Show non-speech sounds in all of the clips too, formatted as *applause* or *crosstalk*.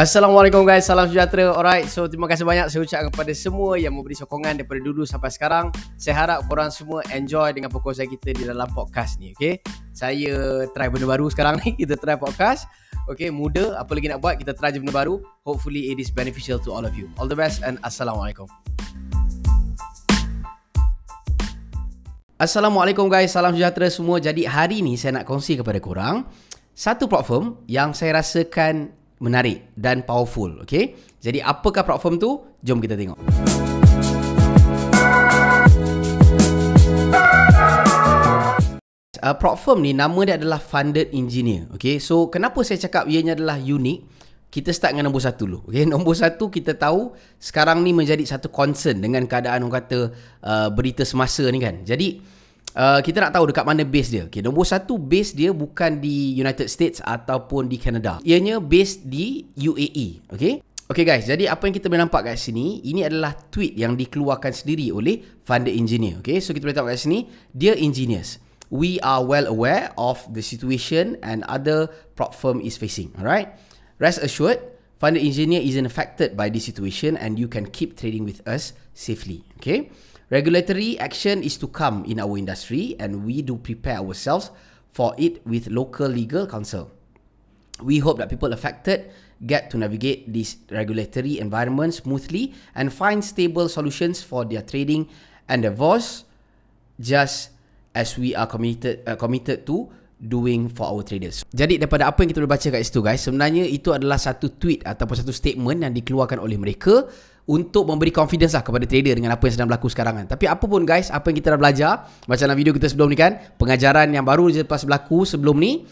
Assalamualaikum guys, salam sejahtera. Alright, so terima kasih banyak saya ucapkan kepada semua yang memberi sokongan daripada dulu sampai sekarang. Saya harap korang semua enjoy dengan perkongsian kita di dalam podcast ni, okay? Saya try benda baru sekarang ni, *laughs* kita try podcast. Okay, muda, apa lagi nak buat, kita try je benda baru. Hopefully it is beneficial to all of you. All the best and Assalamualaikum. Assalamualaikum guys, salam sejahtera semua. Jadi hari ni saya nak kongsi kepada korang satu platform yang saya rasakan menarik dan powerful. Okay? Jadi apakah platform tu? Jom kita tengok. Uh, platform ni nama dia adalah Funded Engineer. Okay? So kenapa saya cakap ianya adalah unik? Kita start dengan nombor satu dulu. Okay? *laughs* Nombor satu kita tahu sekarang ni menjadi satu concern dengan keadaan orang kata uh, berita semasa ni kan. Jadi Uh, kita nak tahu dekat mana base dia. Okay, nombor satu base dia bukan di United States ataupun di Canada. Ianya base di UAE. Okay. Okay guys, jadi apa yang kita boleh nampak kat sini, ini adalah tweet yang dikeluarkan sendiri oleh Funded Engineer. Okay, so kita boleh tengok kat sini, Dear Engineers, we are well aware of the situation and other platform is facing. Alright, rest assured, Funded Engineer isn't affected by this situation and you can keep trading with us safely. Okay. Regulatory action is to come in our industry and we do prepare ourselves for it with local legal counsel. We hope that people affected get to navigate this regulatory environment smoothly and find stable solutions for their trading and endeavors just as we are committed uh, committed to doing for our traders. Jadi daripada apa yang kita boleh baca kat situ guys, sebenarnya itu adalah satu tweet ataupun satu statement yang dikeluarkan oleh mereka untuk memberi confidence lah kepada trader dengan apa yang sedang berlaku sekarang kan. Tapi apa pun guys, apa yang kita dah belajar, macam dalam video kita sebelum ni kan, pengajaran yang baru je lepas berlaku sebelum ni,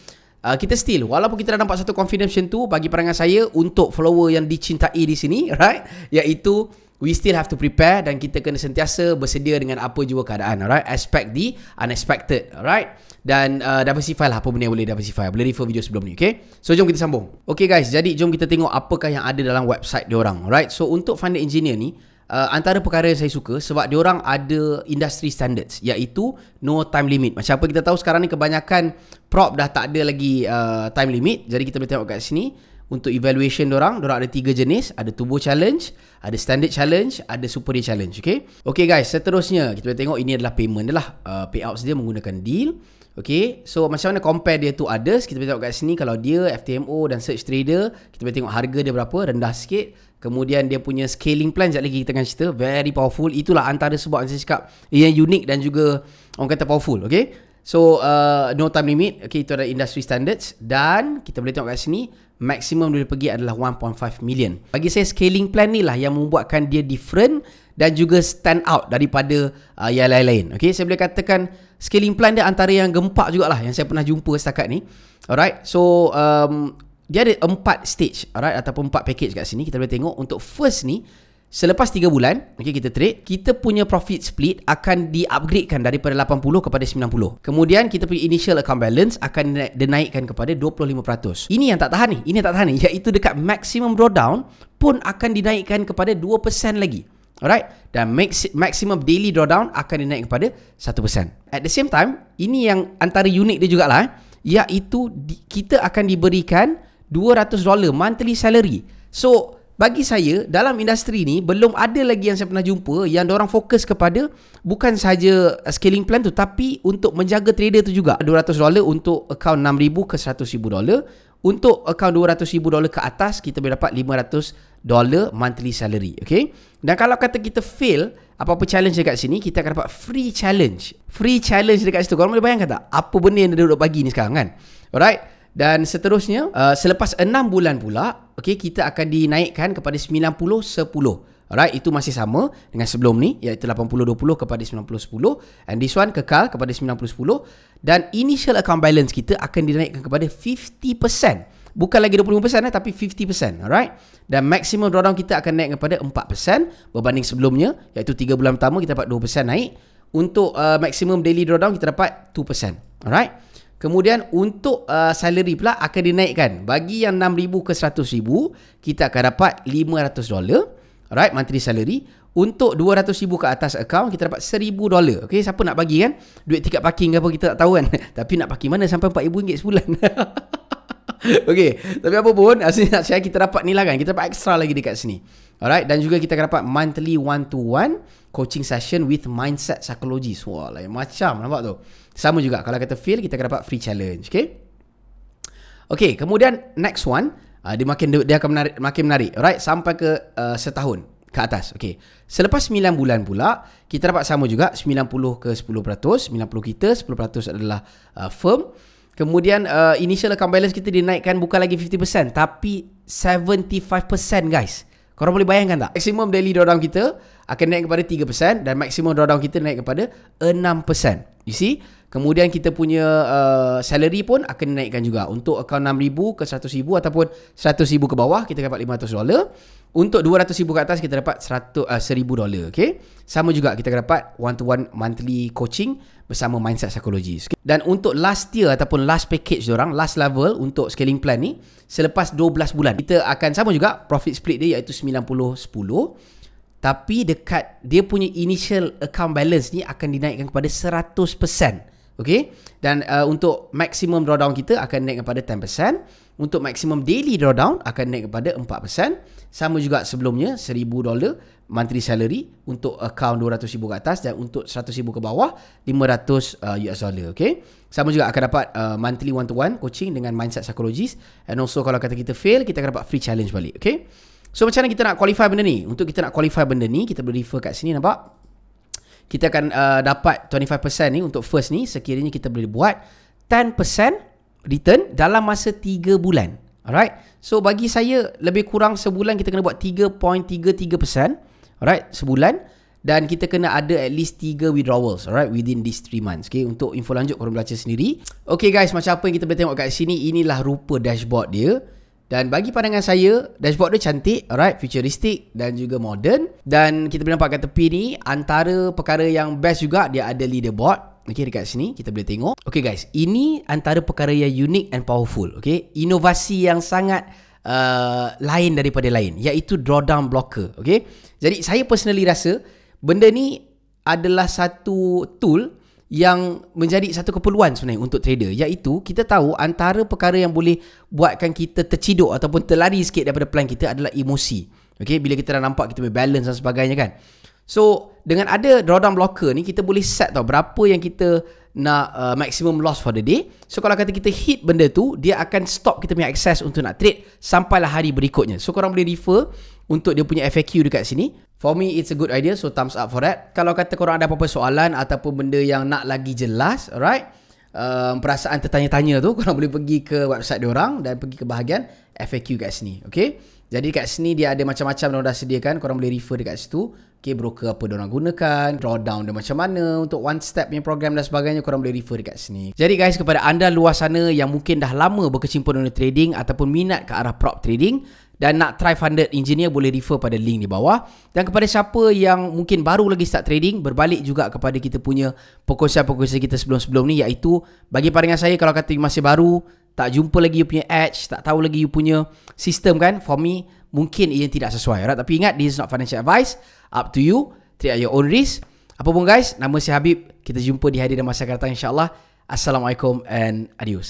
uh, kita still, walaupun kita dah nampak satu confidence macam tu, bagi perangai saya, untuk follower yang dicintai di sini, *laughs* right, iaitu we still have to prepare dan kita kena sentiasa bersedia dengan apa jua keadaan alright? Expect the unexpected alright? Dan uh, diversify lah apa benda yang boleh diversify boleh refer video sebelum ni okay? So jom kita sambung. Okay guys. Jadi jom kita tengok apakah yang ada dalam website diorang alright? So untuk funded engineer ni uh, antara perkara yang saya suka sebab diorang ada industry standards iaitu no time limit. Macam apa kita tahu sekarang ni kebanyakan prop dah tak ada lagi uh, time limit. Jadi kita boleh tengok kat sini untuk evaluation orang, orang ada tiga jenis, ada turbo challenge, ada standard challenge, ada super day challenge, okay? Okay guys, seterusnya kita boleh tengok ini adalah payment dia lah, uh, payouts dia menggunakan deal. Okay, so macam mana compare dia tu others, kita boleh tengok kat sini kalau dia FTMO dan search trader, kita boleh tengok harga dia berapa, rendah sikit. Kemudian dia punya scaling plan, sekejap lagi kita akan cerita, very powerful. Itulah antara sebab yang saya cakap, yang unik dan juga orang kata powerful, okay? So, uh, no time limit, okay, itu adalah industry standards. Dan kita boleh tengok kat sini, maximum dia pergi adalah 1.5 million. Bagi saya scaling plan ni lah yang membuatkan dia different dan juga stand out daripada uh, yang lain-lain. Okay, saya boleh katakan scaling plan dia antara yang gempak jugalah yang saya pernah jumpa setakat ni. Alright, so um, dia ada empat stage, alright, ataupun empat package kat sini. Kita boleh tengok untuk first ni, Selepas 3 bulan, okay, kita trade, kita punya profit split akan di-upgradekan daripada 80 kepada 90. Kemudian kita punya initial account balance akan dinaikkan kepada 25%. Ini yang tak tahan ni, ini yang tak tahan ni, *laughs* iaitu dekat maximum drawdown pun akan dinaikkan kepada 2% lagi. Alright, dan maximum daily drawdown akan dinaik kepada 1%. At the same time, ini yang antara unik dia jugalah, eh, iaitu kita akan diberikan 200 dollar monthly salary. So, bagi saya dalam industri ni belum ada lagi yang saya pernah jumpa yang orang fokus kepada bukan saja scaling plan tu tapi untuk menjaga trader tu juga. 200 dolar untuk account 6000 ke 100000 dolar. Untuk account 200000 dolar ke atas kita boleh dapat 500 dolar monthly salary okay? Dan kalau kata kita fail apa-apa challenge dekat sini kita akan dapat free challenge. Free challenge dekat situ. Korang boleh bayangkan tak? Apa benda yang dia duduk bagi ni sekarang kan? Alright dan seterusnya uh, selepas 6 bulan pula okay, kita akan dinaikkan kepada 90 10. Alright, itu masih sama dengan sebelum ni iaitu 80 20 kepada 90 10 and this one kekal kepada 90 10 dan initial account balance kita akan dinaikkan kepada 50%. Bukan lagi 20% eh, tapi 50%. Alright. Dan maximum drawdown kita akan naik kepada 4% berbanding sebelumnya iaitu 3 bulan pertama kita dapat 2% naik. Untuk uh, maximum daily drawdown kita dapat 2%. Alright. Kemudian untuk uh, salary pula akan dinaikkan. Bagi yang 6000 ke 100000 kita akan dapat 500 dolar. Alright, monthly salary. Untuk 200,000 ke atas account kita dapat 1000 dolar. Okey, siapa nak bagi kan? Duit tiket parking ke apa kita tak tahu kan. *laughs* Tapi nak parking mana sampai 4000 ringgit sebulan. *laughs* okay, tapi apa pun, *laughs* asalnya nak share kita dapat ni lah kan. Kita dapat extra lagi dekat sini. Alright, dan juga kita akan dapat monthly one-to-one coaching session with mindset psychologist. Wah, lain macam nampak tu. Sama juga, kalau kata fail, kita akan dapat free challenge. Okay? Okay, kemudian next one, uh, dia makin dia akan menarik, makin menarik. Alright, sampai ke uh, setahun ke atas. Okay. Selepas 9 bulan pula, kita dapat sama juga 90 ke 10%. 90 kita, 10% adalah uh, firm. Kemudian uh, initial account balance kita dinaikkan bukan lagi 50% tapi 75% guys. Korang boleh bayangkan tak? Maximum daily drawdown kita akan naik kepada 3% dan maximum drawdown kita naik kepada 6%. You see? Kemudian kita punya uh, salary pun akan dinaikkan juga. Untuk account 6,000 ke 100,000 ataupun 100,000 ke bawah kita dapat 500 dolar. Untuk 200,000 ke atas kita dapat 100 uh, 1,000 dolar. Okay? Sama juga kita akan dapat one to one monthly coaching bersama mindset psychologist. Okay? Dan untuk last tier ataupun last package orang, last level untuk scaling plan ni selepas 12 bulan kita akan sama juga profit split dia iaitu 90-10 tapi dekat dia punya initial account balance ni akan dinaikkan kepada 100%. Okay Dan uh, untuk maximum drawdown kita akan naik kepada 10% Untuk maximum daily drawdown akan naik kepada 4% Sama juga sebelumnya 1000 dolar monthly salary Untuk account 200 ribu ke atas Dan untuk 100 ribu ke bawah 500 uh, US dollar Okay Sama juga akan dapat uh, monthly one to one coaching Dengan mindset psychologist. And also kalau kata kita fail Kita akan dapat free challenge balik Okay So macam mana kita nak qualify benda ni Untuk kita nak qualify benda ni Kita boleh refer kat sini nampak kita akan uh, dapat 25% ni untuk first ni sekiranya kita boleh buat 10% return dalam masa 3 bulan. Alright. So bagi saya lebih kurang sebulan kita kena buat 3.33%. Alright, sebulan dan kita kena ada at least 3 withdrawals alright within these 3 months. Okay, untuk info lanjut korang baca sendiri. Okay guys, macam apa yang kita boleh tengok kat sini inilah rupa dashboard dia. Dan bagi pandangan saya, dashboard dia cantik, alright, futuristic dan juga modern. Dan kita boleh nampak kat tepi ni, antara perkara yang best juga, dia ada leaderboard. Okay, dekat sini kita boleh tengok. Okay guys, ini antara perkara yang unique and powerful. Okay, inovasi yang sangat uh, lain daripada lain, iaitu drawdown blocker. Okay, jadi saya personally rasa, benda ni adalah satu tool yang menjadi satu keperluan sebenarnya untuk trader iaitu kita tahu antara perkara yang boleh buatkan kita terciduk ataupun terlari sikit daripada plan kita adalah emosi. Okey, bila kita dah nampak kita balance dan sebagainya kan. So, dengan ada drawdown blocker ni kita boleh set tau berapa yang kita nak uh, maximum loss for the day. So, kalau kata kita hit benda tu, dia akan stop kita punya access untuk nak trade sampailah hari berikutnya. So, korang boleh refer untuk dia punya FAQ dekat sini. For me, it's a good idea. So, thumbs up for that. Kalau kata korang ada apa-apa soalan ataupun benda yang nak lagi jelas, alright? Um, perasaan tertanya-tanya tu, *laughs* korang boleh pergi ke website diorang dan pergi ke bahagian FAQ kat sini. Okay? Jadi kat sini dia ada macam-macam yang dah sediakan. Korang boleh refer dekat situ. Okay, broker apa diorang gunakan. Drawdown dia macam mana. Untuk one step punya program dan sebagainya. Korang boleh refer dekat sini. Jadi guys, kepada anda luar sana yang mungkin dah lama berkecimpung dengan trading ataupun minat ke arah prop trading dan nak try funded engineer boleh refer pada link di bawah. Dan kepada siapa yang mungkin baru lagi start trading berbalik juga kepada kita punya perkongsian-perkongsian kita sebelum-sebelum ni iaitu bagi pandangan saya kalau kata masih baru tak jumpa lagi you punya edge tak tahu lagi you punya sistem kan for me mungkin ia tidak sesuai. Right? tapi ingat this is not financial advice. Up to you. Trade at your own risk. Apa pun guys nama saya Habib. Kita jumpa di hari dan masa akan datang insyaAllah. Assalamualaikum and adios